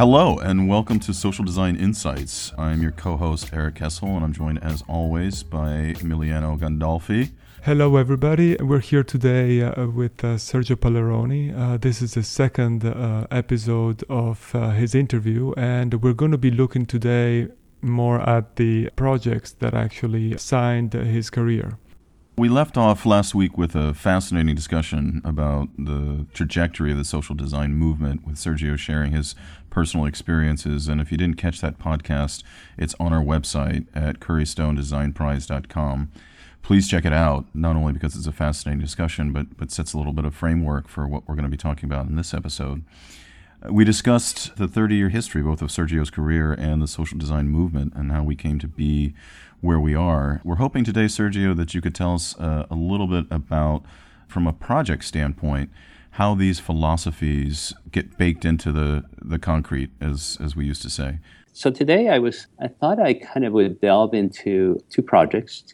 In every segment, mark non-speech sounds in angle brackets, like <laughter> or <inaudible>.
Hello, and welcome to Social Design Insights. I'm your co host, Eric Kessel, and I'm joined as always by Emiliano Gandolfi. Hello, everybody. We're here today uh, with uh, Sergio Palleroni. Uh, this is the second uh, episode of uh, his interview, and we're going to be looking today more at the projects that actually signed his career. We left off last week with a fascinating discussion about the trajectory of the social design movement, with Sergio sharing his personal experiences. And if you didn't catch that podcast, it's on our website at currystonedesignprize.com. Please check it out, not only because it's a fascinating discussion, but, but sets a little bit of framework for what we're going to be talking about in this episode. We discussed the 30 year history both of Sergio's career and the social design movement and how we came to be where we are. We're hoping today, Sergio, that you could tell us uh, a little bit about, from a project standpoint, how these philosophies get baked into the, the concrete, as, as we used to say. So today I was I thought I kind of would delve into two projects.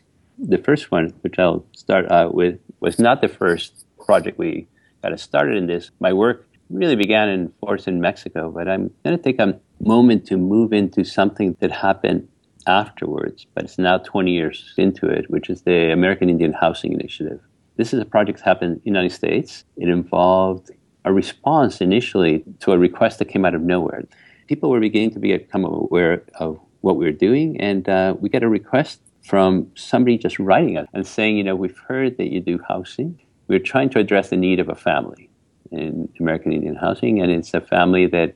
The first one, which I'll start out with, was not the first project we got started in this. My work really began in force in Mexico, but I'm going to take a moment to move into something that happened afterwards, but it's now 20 years into it, which is the American Indian Housing Initiative. This is a project that happened in the United States. It involved a response initially to a request that came out of nowhere. People were beginning to become aware of what we were doing, and uh, we got a request from somebody just writing us and saying, you know, we've heard that you do housing. We're trying to address the need of a family in American Indian housing, and it's a family that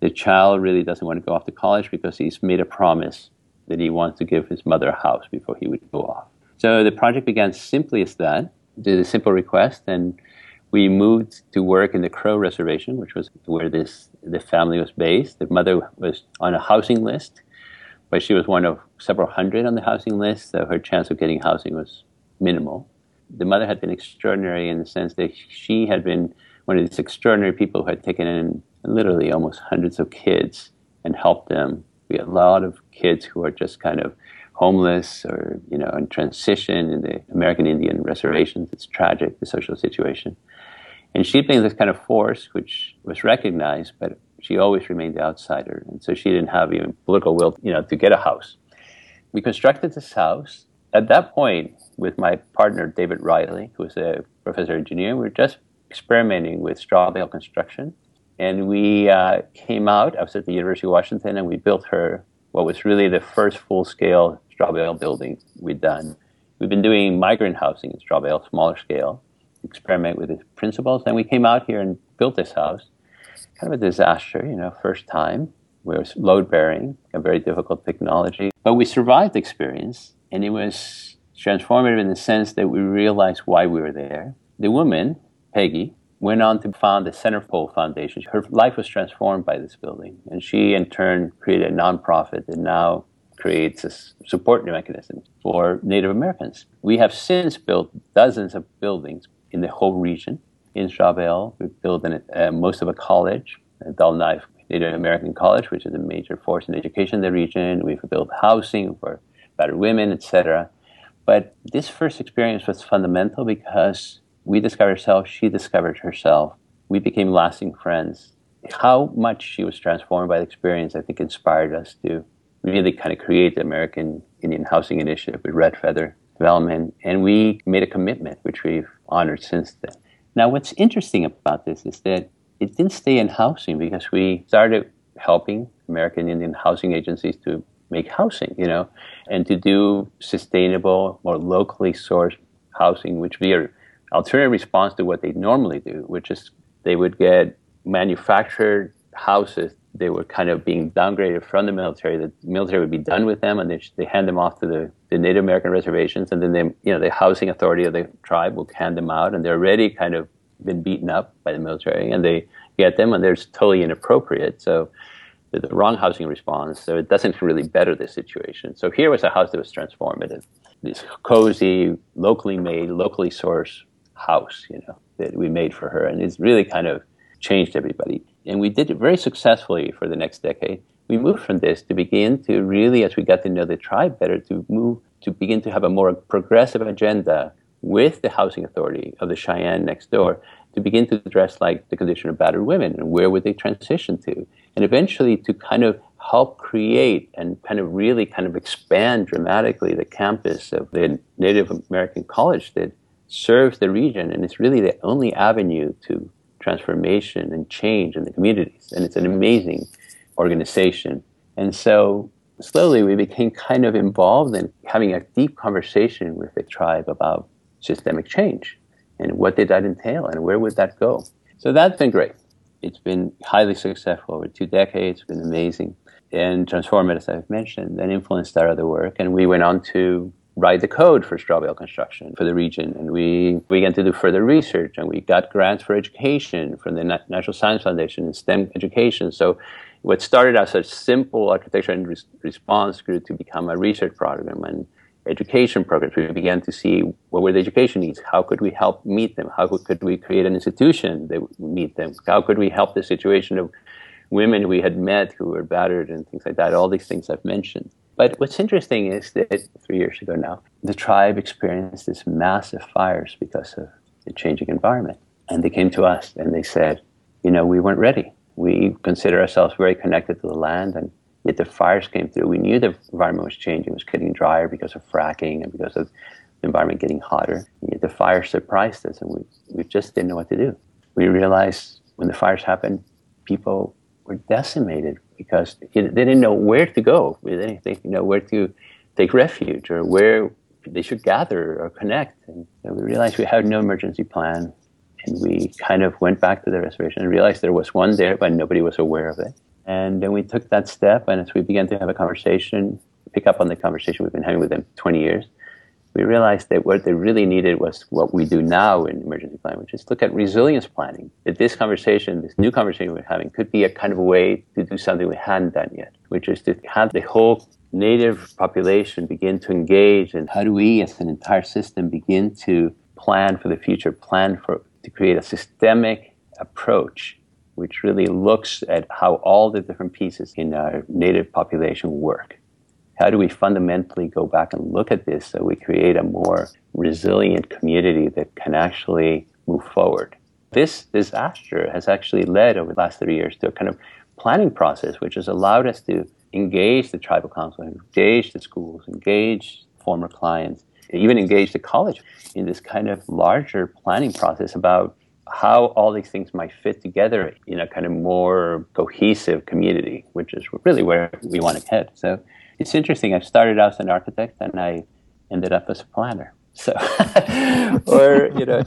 the child really doesn't want to go off to college because he's made a promise that he wants to give his mother a house before he would go off. So the project began simply as that, did a simple request, and we moved to work in the Crow Reservation, which was where this the family was based. The mother was on a housing list, but she was one of several hundred on the housing list, so her chance of getting housing was minimal. The mother had been extraordinary in the sense that she had been one of these extraordinary people who had taken in literally almost hundreds of kids and helped them. We had a lot of kids who are just kind of homeless or you know in transition in the American Indian reservations. It's tragic the social situation, and she'd been this kind of force which was recognized, but she always remained the outsider, and so she didn't have even political will, you know, to get a house. We constructed this house. At that point, with my partner David Riley, who was a professor engineer, we were just experimenting with straw bale construction. And we uh, came out, I was at the University of Washington, and we built her what was really the first full scale straw bale building we'd done. We've been doing migrant housing in straw bale, smaller scale, experiment with the principles. Then we came out here and built this house. Kind of a disaster, you know, first time. We were load bearing, a very difficult technology. But we survived the experience, and it was transformative in the sense that we realized why we were there. The woman, Peggy, went on to found the Centerfold Foundation. Her life was transformed by this building, and she in turn created a nonprofit that now creates a support mechanism for Native Americans. We have since built dozens of buildings in the whole region. In Straw we've built an, uh, most of a college, a Dull Knife Native American College, which is a major force in education in the region. We've built housing for battered women, etc. But this first experience was fundamental because we discovered herself, she discovered herself. We became lasting friends. How much she was transformed by the experience, I think, inspired us to really kind of create the American Indian Housing Initiative with Red Feather Development. And we made a commitment, which we've honored since then. Now, what's interesting about this is that it didn't stay in housing because we started helping American Indian housing agencies to make housing, you know, and to do sustainable, more locally sourced housing, which we are alternative response to what they normally do, which is they would get manufactured houses. They were kind of being downgraded from the military. The military would be done with them, and they, they hand them off to the, the Native American reservations, and then they, you know, the housing authority of the tribe will hand them out, and they're already kind of been beaten up by the military, and they get them, and they're totally inappropriate. So the wrong housing response, so it doesn't really better the situation. So here was a house that was transformative. This cozy, locally made, locally sourced house, you know, that we made for her. And it's really kind of changed everybody. And we did it very successfully for the next decade. We moved from this to begin to really, as we got to know the tribe better, to move to begin to have a more progressive agenda with the housing authority of the Cheyenne next door to begin to address like the condition of battered women and where would they transition to, and eventually to kind of help create and kind of really kind of expand dramatically the campus of the Native American College that serves the region and it's really the only avenue to transformation and change in the communities. And it's an amazing organization. And so slowly we became kind of involved in having a deep conversation with the tribe about systemic change and what did that entail and where would that go. So that's been great. It's been highly successful over two decades, it's been amazing and transformative, as I've mentioned, and influenced our other work. And we went on to write the code for straw bale construction for the region. And we began to do further research and we got grants for education from the National Science Foundation in STEM education. So what started as a simple architecture and response grew to become a research program and education programs. We began to see what were the education needs. How could we help meet them? How could we create an institution that would meet them? How could we help the situation of women we had met who were battered and things like that? All these things I've mentioned. But what's interesting is that three years ago now, the tribe experienced this massive fires because of the changing environment. And they came to us and they said, you know, we weren't ready. We consider ourselves very connected to the land, and yet the fires came through. We knew the environment was changing, it was getting drier because of fracking and because of the environment getting hotter. And yet the fire surprised us, and we, we just didn't know what to do. We realized when the fires happened, people were decimated because they didn't know where to go. They didn't know where to take refuge or where they should gather or connect. And we realized we had no emergency plan. And we kind of went back to the reservation and realized there was one there, but nobody was aware of it. And then we took that step, and as we began to have a conversation, pick up on the conversation we've been having with them 20 years, we realized that what they really needed was what we do now in emergency planning, which is look at resilience planning. That this conversation, this new conversation we're having, could be a kind of a way to do something we hadn't done yet, which is to have the whole native population begin to engage and how do we as an entire system begin to plan for the future, plan for to create a systemic approach which really looks at how all the different pieces in our native population work. How do we fundamentally go back and look at this so we create a more resilient community that can actually move forward? This disaster has actually led over the last three years to a kind of planning process which has allowed us to engage the tribal council, engage the schools, engage former clients, even engage the college in this kind of larger planning process about how all these things might fit together in a kind of more cohesive community, which is really where we want to head. So it's interesting. I started out as an architect and I ended up as a planner. So, <laughs> or you know,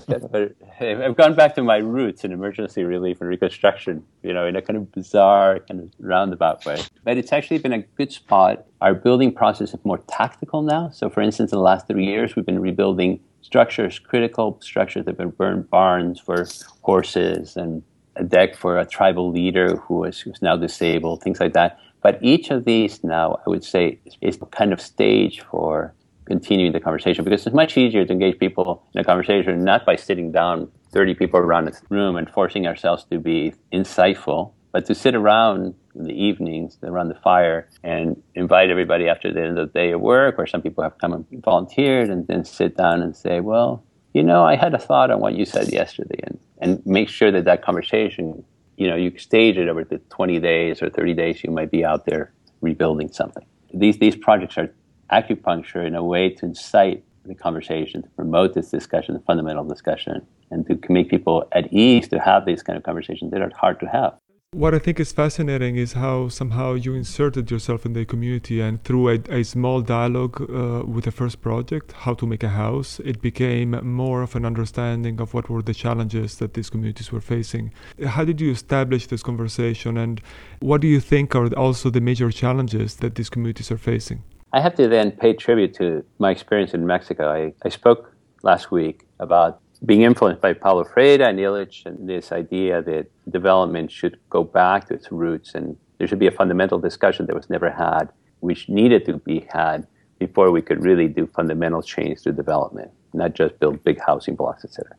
I've gone back to my roots in emergency relief and reconstruction. You know, in a kind of bizarre, kind of roundabout way. But it's actually been a good spot. Our building process is more tactical now. So, for instance, in the last three years, we've been rebuilding structures, critical structures that have been burned, barns for horses and a deck for a tribal leader who was who's now disabled, things like that. But each of these now, I would say, is kind of stage for continuing the conversation because it's much easier to engage people in a conversation not by sitting down 30 people around a room and forcing ourselves to be insightful, but to sit around in the evenings around the fire and invite everybody after the end of the day of work, or some people have come and volunteered, and then sit down and say, well, you know, I had a thought on what you said yesterday, and, and make sure that that conversation, you know, you stage it over the 20 days or 30 days you might be out there rebuilding something. These, these projects are acupuncture in a way to incite the conversation, to promote this discussion, the fundamental discussion, and to make people at ease to have these kind of conversations that are hard to have. What I think is fascinating is how somehow you inserted yourself in the community, and through a, a small dialogue uh, with the first project, How to Make a House, it became more of an understanding of what were the challenges that these communities were facing. How did you establish this conversation, and what do you think are also the major challenges that these communities are facing? I have to then pay tribute to my experience in Mexico. I, I spoke last week about being influenced by Paulo Freire and Illich and this idea that development should go back to its roots and there should be a fundamental discussion that was never had, which needed to be had before we could really do fundamental change to development, not just build big housing blocks, etc.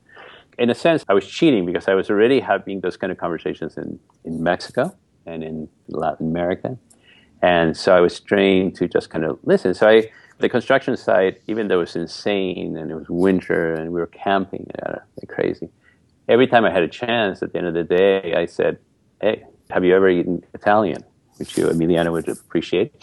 In a sense, I was cheating because I was already having those kind of conversations in, in Mexico and in Latin America. And so I was trained to just kind of listen. So I The construction site, even though it was insane and it was winter and we were camping uh, like crazy, every time I had a chance at the end of the day, I said, Hey, have you ever eaten Italian? Which you, Emiliano, would appreciate.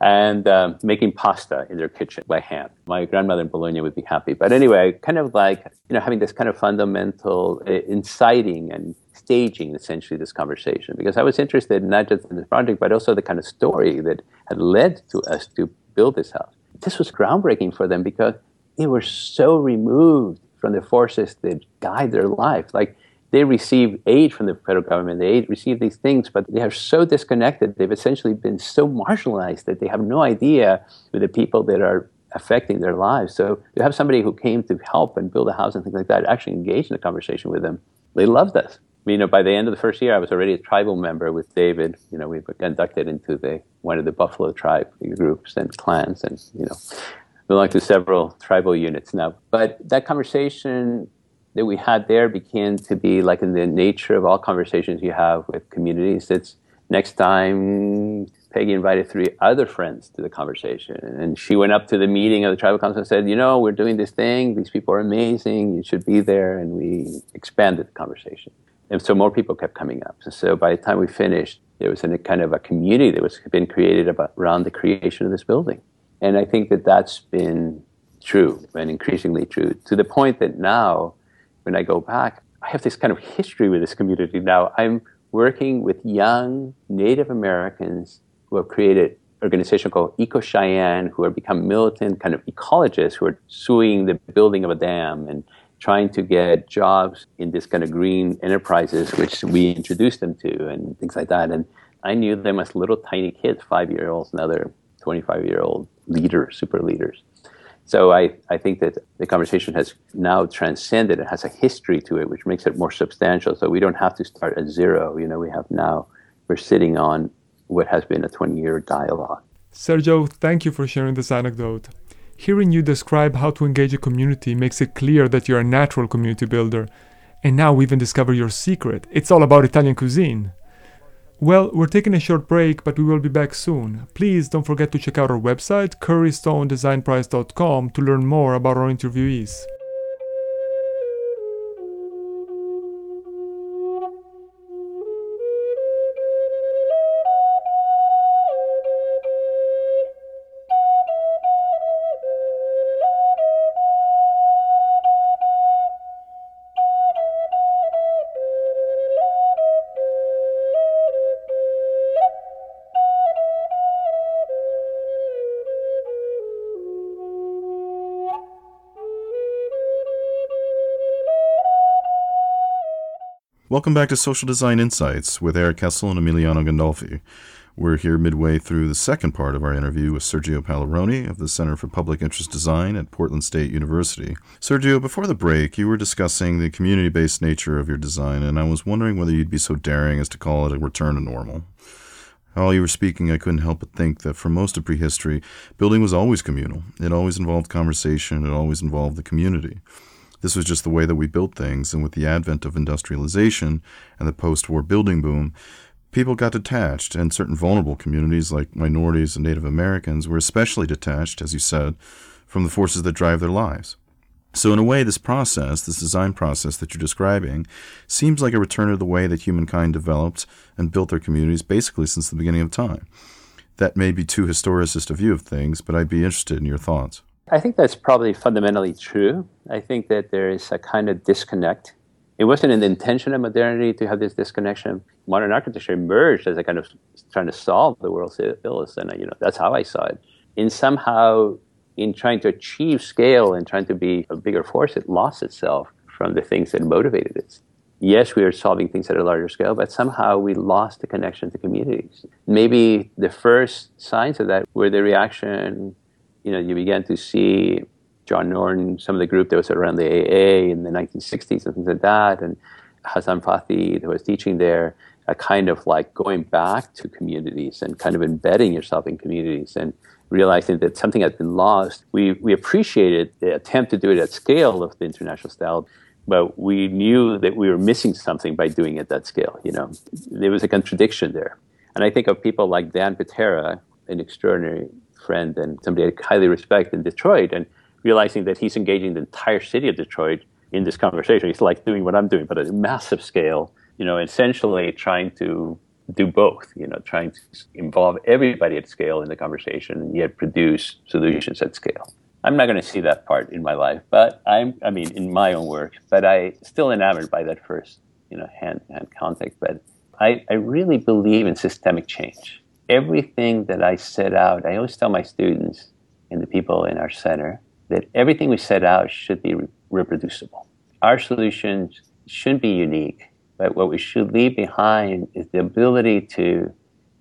And um, making pasta in their kitchen by hand. My grandmother in Bologna would be happy. But anyway, kind of like, you know, having this kind of fundamental uh, inciting and staging essentially this conversation because I was interested not just in this project, but also the kind of story that had led to us to build this house. This was groundbreaking for them because they were so removed from the forces that guide their life. Like they receive aid from the federal government, they receive these things, but they are so disconnected. They've essentially been so marginalized that they have no idea who the people that are affecting their lives. So to have somebody who came to help and build a house and things like that actually engage in a conversation with them, they loved us. You know, by the end of the first year, I was already a tribal member with David. You know, we were inducted into the one of the Buffalo tribe groups and clans, and you know, belong to several tribal units now. But that conversation that we had there began to be like in the nature of all conversations you have with communities. It's next time Peggy invited three other friends to the conversation. And she went up to the meeting of the tribal council and said, You know, we're doing this thing. These people are amazing. You should be there. And we expanded the conversation. And so more people kept coming up. And So by the time we finished, there was a kind of a community that was been created about, around the creation of this building. And I think that that's been true and increasingly true to the point that now when I go back, I have this kind of history with this community now. I'm working with young Native Americans who have created an organization called Eco Cheyenne, who have become militant kind of ecologists who are suing the building of a dam and trying to get jobs in this kind of green enterprises, which we introduced them to and things like that. And I knew them as little tiny kids, five year olds, now they're 25 year old leaders, super leaders. So I, I think that the conversation has now transcended. It has a history to it, which makes it more substantial. So we don't have to start at zero. You know, we have now, we're sitting on what has been a 20 year dialogue. Sergio, thank you for sharing this anecdote. Hearing you describe how to engage a community makes it clear that you're a natural community builder. And now we even discover your secret. It's all about Italian cuisine. Well, we're taking a short break, but we will be back soon. Please don't forget to check out our website, currystonedesignprize.com, to learn more about our interviewees. Welcome back to Social Design Insights with Eric Kessel and Emiliano Gandolfi. We're here midway through the second part of our interview with Sergio Palleroni of the Center for Public Interest Design at Portland State University. Sergio, before the break, you were discussing the community based nature of your design, and I was wondering whether you'd be so daring as to call it a return to normal. While you were speaking, I couldn't help but think that for most of prehistory, building was always communal. It always involved conversation, it always involved the community. This was just the way that we built things, and with the advent of industrialization and the post war building boom, people got detached, and certain vulnerable communities like minorities and Native Americans were especially detached, as you said, from the forces that drive their lives. So, in a way, this process, this design process that you're describing, seems like a return to the way that humankind developed and built their communities basically since the beginning of time. That may be too historicist a view of things, but I'd be interested in your thoughts. I think that's probably fundamentally true. I think that there is a kind of disconnect. It wasn't an intention of modernity to have this disconnection. Modern architecture emerged as a kind of trying to solve the world's ills, and uh, you know that's how I saw it. In somehow, in trying to achieve scale and trying to be a bigger force, it lost itself from the things that motivated it. Yes, we are solving things at a larger scale, but somehow we lost the connection to communities. Maybe the first signs of that were the reaction you know, you began to see John Norton, some of the group that was around the AA in the 1960s and things like that, and Hassan Fathy, who was teaching there, a kind of like going back to communities and kind of embedding yourself in communities and realizing that something had been lost. We, we appreciated the attempt to do it at scale of the international style, but we knew that we were missing something by doing it at that scale. You know, there was a contradiction there. And I think of people like Dan Pitera, an extraordinary friend and somebody I highly respect in Detroit, and realizing that he's engaging the entire city of Detroit in this conversation. He's like doing what I'm doing, but at a massive scale, you know, essentially trying to do both, you know, trying to involve everybody at scale in the conversation and yet produce solutions at scale. I'm not going to see that part in my life, but I'm, I mean, in my own work, but I still enamored by that first, you know, hand hand contact. But I, I really believe in systemic change. Everything that I set out, I always tell my students and the people in our center that everything we set out should be re- reproducible. Our solutions shouldn't be unique, but what we should leave behind is the ability to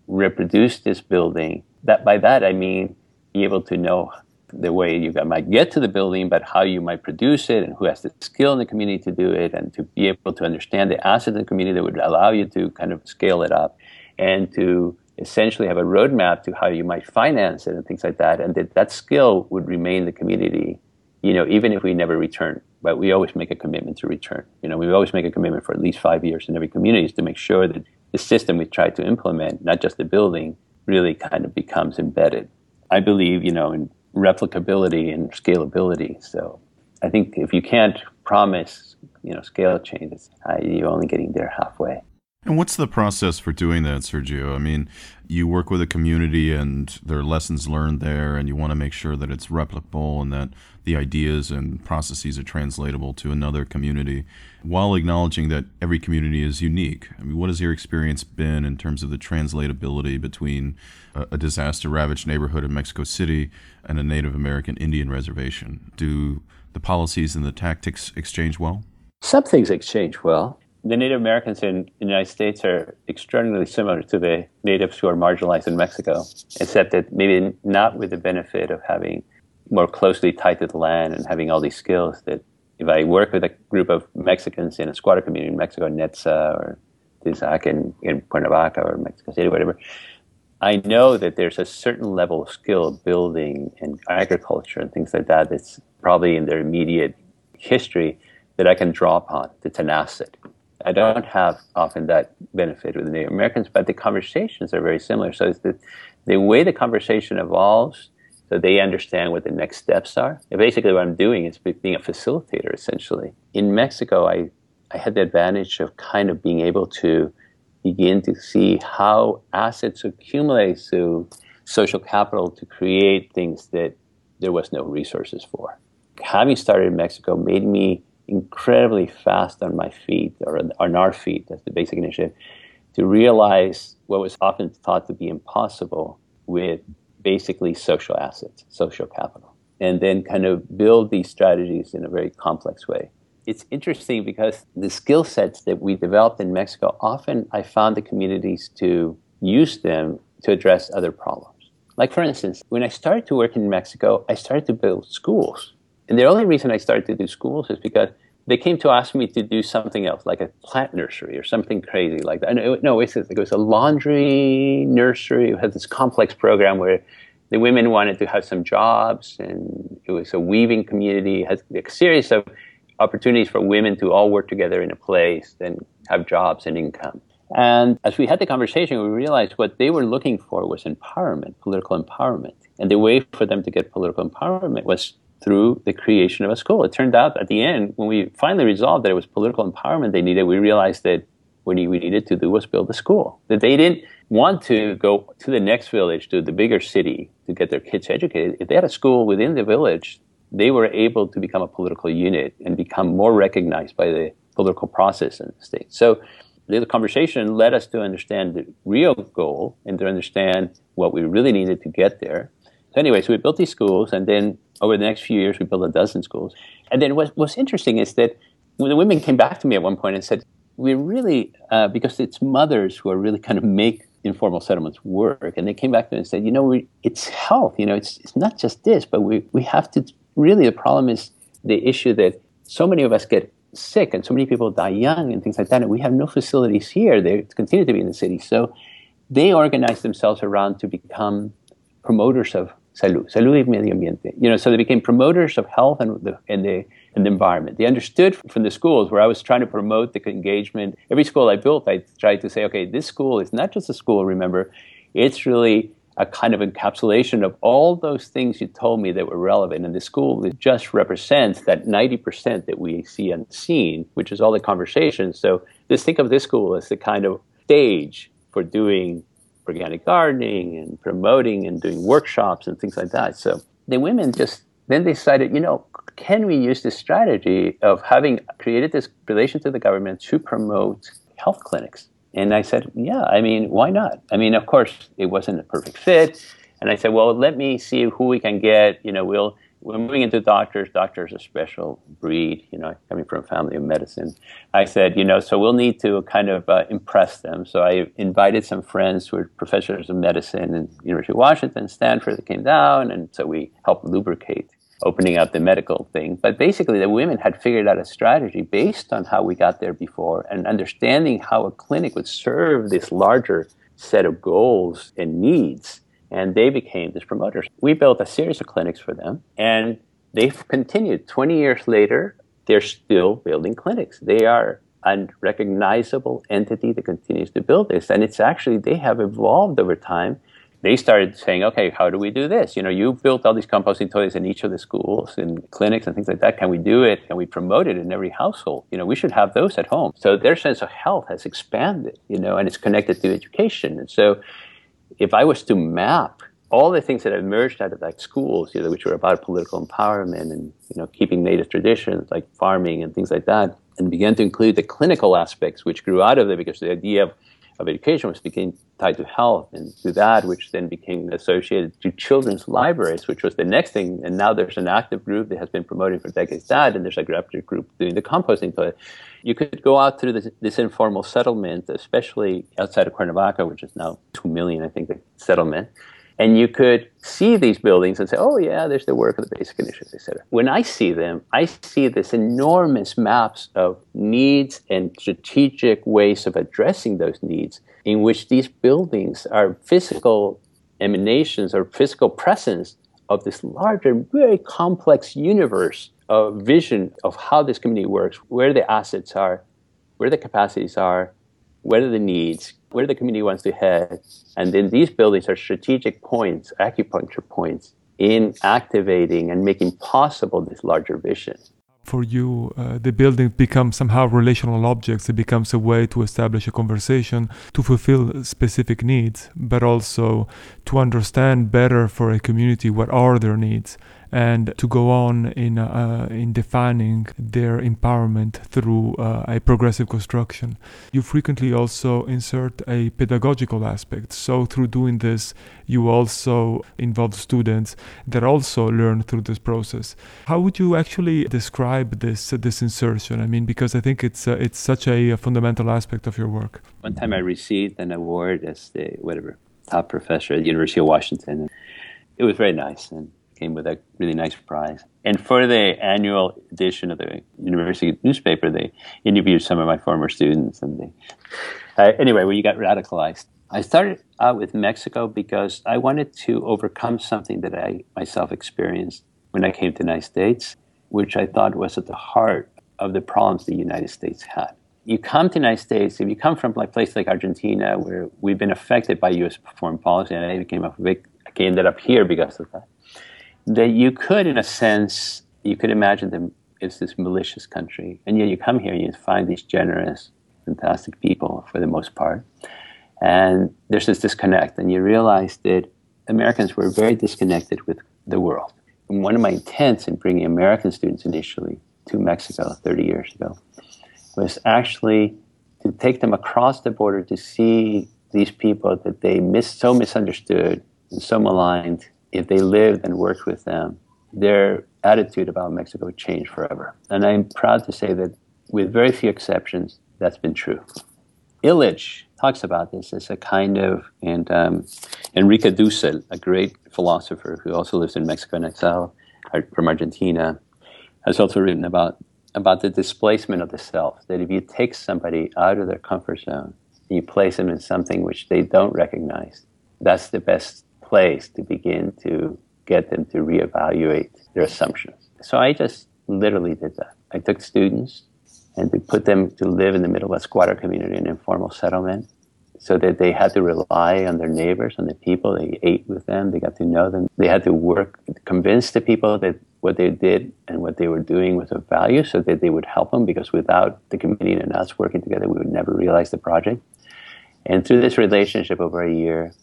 reproduce this building. That by that I mean be able to know the way you might get to the building, but how you might produce it and who has the skill in the community to do it, and to be able to understand the assets in the community that would allow you to kind of scale it up and to essentially have a roadmap to how you might finance it and things like that. And that, that skill would remain the community, you know, even if we never return. But we always make a commitment to return. You know, we always make a commitment for at least five years in every community is to make sure that the system we try to implement, not just the building, really kind of becomes embedded. I believe, you know, in replicability and scalability. So I think if you can't promise, you know, scale changes, uh, you're only getting there halfway. And what's the process for doing that, Sergio? I mean, you work with a community and there are lessons learned there, and you want to make sure that it's replicable and that the ideas and processes are translatable to another community while acknowledging that every community is unique. I mean, what has your experience been in terms of the translatability between a, a disaster ravaged neighborhood in Mexico City and a Native American Indian reservation? Do the policies and the tactics exchange well? Some things exchange well the Native Americans in the United States are extraordinarily similar to the natives who are marginalized in Mexico, except that maybe not with the benefit of having more closely tied to the land and having all these skills that if I work with a group of Mexicans in a squatter community in Mexico, Netza or Tizac in, in Cuernavaca or Mexico City, whatever, I know that there's a certain level of skill building and agriculture and things like that that's probably in their immediate history that I can draw upon, the tenacity. I don't have often that benefit with the Native Americans, but the conversations are very similar. So it's the, the way the conversation evolves, so they understand what the next steps are. And basically, what I'm doing is being a facilitator, essentially. In Mexico, I, I had the advantage of kind of being able to begin to see how assets accumulate through social capital to create things that there was no resources for. Having started in Mexico made me incredibly fast on my feet, or on our feet, that's the basic initiative, to realize what was often thought to be impossible with basically social assets, social capital, and then kind of build these strategies in a very complex way. It's interesting because the skill sets that we developed in Mexico, often I found the communities to use them to address other problems. Like, for instance, when I started to work in Mexico, I started to build schools and the only reason I started to do schools is because they came to ask me to do something else, like a plant nursery or something crazy like that. No, no it, was, it was a laundry nursery. It had this complex program where the women wanted to have some jobs, and it was a weaving community. It had a series of opportunities for women to all work together in a place and have jobs and income. And as we had the conversation, we realized what they were looking for was empowerment, political empowerment. And the way for them to get political empowerment was through the creation of a school. It turned out at the end, when we finally resolved that it was political empowerment they needed, we realized that what we needed to do was build a school. That they didn't want to go to the next village, to the bigger city, to get their kids educated. If they had a school within the village, they were able to become a political unit and become more recognized by the political process in the state. So the conversation led us to understand the real goal and to understand what we really needed to get there. So anyway, so we built these schools, and then over the next few years, we built a dozen schools. And then what, what's interesting is that when the women came back to me at one point and said, we really, uh, because it's mothers who are really kind of make informal settlements work. And they came back to me and said, you know, we, it's health, you know, it's, it's not just this, but we, we have to, really the problem is the issue that so many of us get sick and so many people die young and things like that. And we have no facilities here. They continue to be in the city. So they organize themselves around to become promoters of salud, salud y medio ambiente. You know, so they became promoters of health and the, and the and the environment. They understood from the schools where I was trying to promote the engagement. Every school I built, I tried to say, okay, this school is not just a school. Remember, it's really a kind of encapsulation of all those things you told me that were relevant. And the school just represents that 90% that we see unseen, which is all the conversations. So just think of this school as the kind of stage for doing organic gardening and promoting and doing workshops and things like that. So the women just then decided, you know, can we use this strategy of having created this relation to the government to promote health clinics? And I said, yeah, I mean, why not? I mean, of course, it wasn't a perfect fit. And I said, well, let me see who we can get. You know, we'll we're moving into doctors. Doctors are a special breed, you know, coming from a family of medicine. I said, you know, so we'll need to kind of uh, impress them. So I invited some friends who are professors of medicine in University of Washington, Stanford, that came down, and so we helped lubricate opening up the medical thing. But basically, the women had figured out a strategy based on how we got there before and understanding how a clinic would serve this larger set of goals and needs. And they became these promoters. We built a series of clinics for them, and they've continued. 20 years later, they're still building clinics. They are a recognizable entity that continues to build this. And it's actually, they have evolved over time they started saying, okay, how do we do this? You know, you built all these composting toilets in each of the schools and clinics and things like that. Can we do it? Can we promote it in every household? You know, we should have those at home. So their sense of health has expanded, you know, and it's connected to education. And so if I was to map all the things that emerged out of that schools, you know, which were about political empowerment and, you know, keeping native traditions like farming and things like that, and began to include the clinical aspects which grew out of it because the idea of of education was became tied to health and to that, which then became associated to children's libraries, which was the next thing. And now there's an active group that has been promoting for decades that, and there's a group doing the composting toilet. You could go out through this, this, informal settlement, especially outside of Cuernavaca, which is now two million, I think, the settlement. And you could see these buildings and say, oh, yeah, there's the work of the basic initiatives, etc. When I see them, I see this enormous maps of needs and strategic ways of addressing those needs in which these buildings are physical emanations or physical presence of this larger, very complex universe of vision of how this community works, where the assets are, where the capacities are, what are the needs, where the community wants to head. And then these buildings are strategic points, acupuncture points in activating and making possible this larger vision for you, uh, the building becomes somehow relational objects. It becomes a way to establish a conversation, to fulfill specific needs, but also to understand better for a community what are their needs and to go on in uh, in defining their empowerment through uh, a progressive construction. You frequently also insert a pedagogical aspect. So through doing this, you also involve students that also learn through this process. How would you actually describe this uh, this insertion? I mean, because I think it's uh, it's such a, a fundamental aspect of your work. One time, I received an award as the whatever top professor at the University of Washington. It was very nice and came with a really nice prize. And for the annual edition of the university newspaper, they interviewed some of my former students. And they, uh, anyway, we got radicalized. I started out with Mexico because I wanted to overcome something that I myself experienced when I came to the United States, which I thought was at the heart of the problems the United States had. You come to the United States, if you come from a place like Argentina, where we've been affected by U.S. foreign policy, and I became a big, I ended up here because of that that you could, in a sense, you could imagine them as this malicious country. And yet you come here and you find these generous, fantastic people for the most part. And there's this disconnect. And you realize that Americans were very disconnected with the world. And one of my intents in bringing American students initially to Mexico 30 years ago was actually to take them across the border to see these people that they mis- so misunderstood and so maligned if they lived and worked with them, their attitude about Mexico changed forever. And I'm proud to say that, with very few exceptions, that's been true. Illich talks about this as a kind of, and um, Enrique Dussel, a great philosopher who also lives in Mexico in exile from Argentina, has also written about about the displacement of the self. That if you take somebody out of their comfort zone and you place them in something which they don't recognize, that's the best place to begin to get them to reevaluate their assumptions. So I just literally did that. I took students and to put them to live in the middle of a squatter community, an informal settlement, so that they had to rely on their neighbors, on the people. They ate with them, they got to know them. They had to work, convince the people that what they did and what they were doing was of value so that they would help them because without the community and us working together, we would never realize the project. And through this relationship over a year,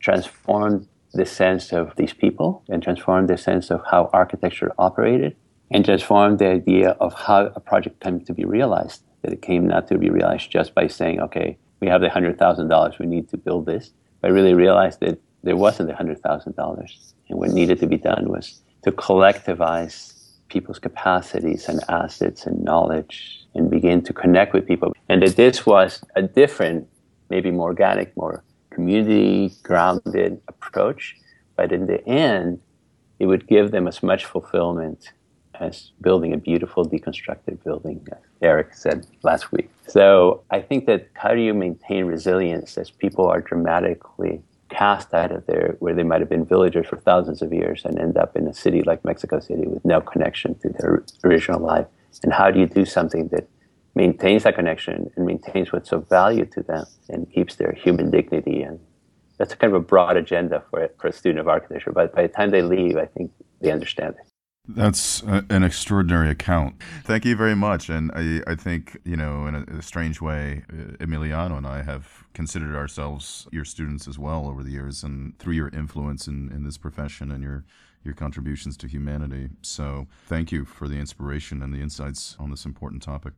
transformed the sense of these people and transformed the sense of how architecture operated and transformed the idea of how a project came to be realized. That it came not to be realized just by saying, okay, we have the $100,000, we need to build this. But really realized that there wasn't the $100,000. And what needed to be done was to collectivize people's capacities and assets and knowledge and begin to connect with people. And that this was a different, maybe more organic, more community grounded approach. But in the end, it would give them as much fulfillment as building a beautiful deconstructed building, as Eric said last week. So I think that how do you maintain resilience as people are dramatically cast out of there where they might have been villagers for thousands of years and end up in a city like Mexico City with no connection to their original life? And how do you do something that maintains that connection and maintains what's of value to them and keeps their human dignity? And that's kind of a broad agenda for, for a student of architecture. But by the time they leave, I think they understand it. That's a, an extraordinary account. Thank you very much. And I, I think, you know, in a, a, strange way, uh, Emiliano and I have considered ourselves your students as well over the years and through your influence in, in this profession and your, your contributions to humanity. So thank you for the inspiration and the insights on this important topic.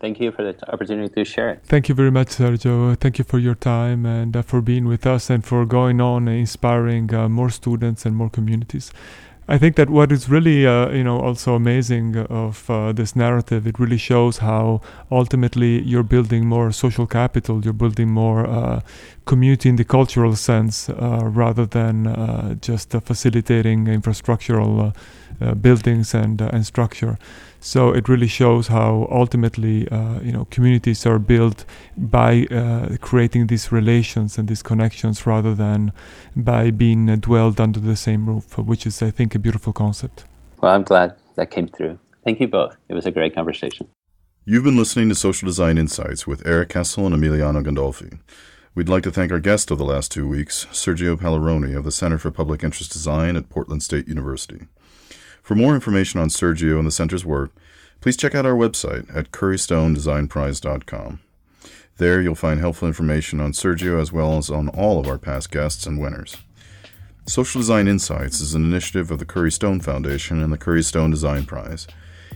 Thank you for the opportunity to share it. Thank you very much, Sergio. Thank you for your time and uh, for being with us and for going on and inspiring uh, more students and more communities. I think that what is really, uh, you know, also amazing of uh, this narrative, it really shows how ultimately you're building more social capital, you're building more uh, community in the cultural sense, uh, rather than uh, just facilitating infrastructural uh, buildings and and structure. So it really shows how ultimately, uh, you know, communities are built by uh, creating these relations and these connections rather than by being dwelled under the same roof, which is, I think, a beautiful concept. Well, I'm glad that came through. Thank you both. It was a great conversation. You've been listening to Social Design Insights with Eric Kessel and Emiliano Gandolfi. We'd like to thank our guest of the last two weeks, Sergio Palleroni of the Center for Public Interest Design at Portland State University. For more information on Sergio and the center's work, please check out our website at currystonedesignprize.com. There you'll find helpful information on Sergio as well as on all of our past guests and winners. Social Design Insights is an initiative of the Curry Stone Foundation and the Curry Stone Design Prize.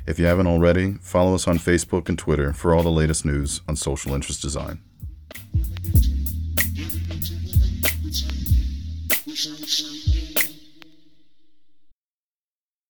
If you haven't already, follow us on Facebook and Twitter for all the latest news on social interest design.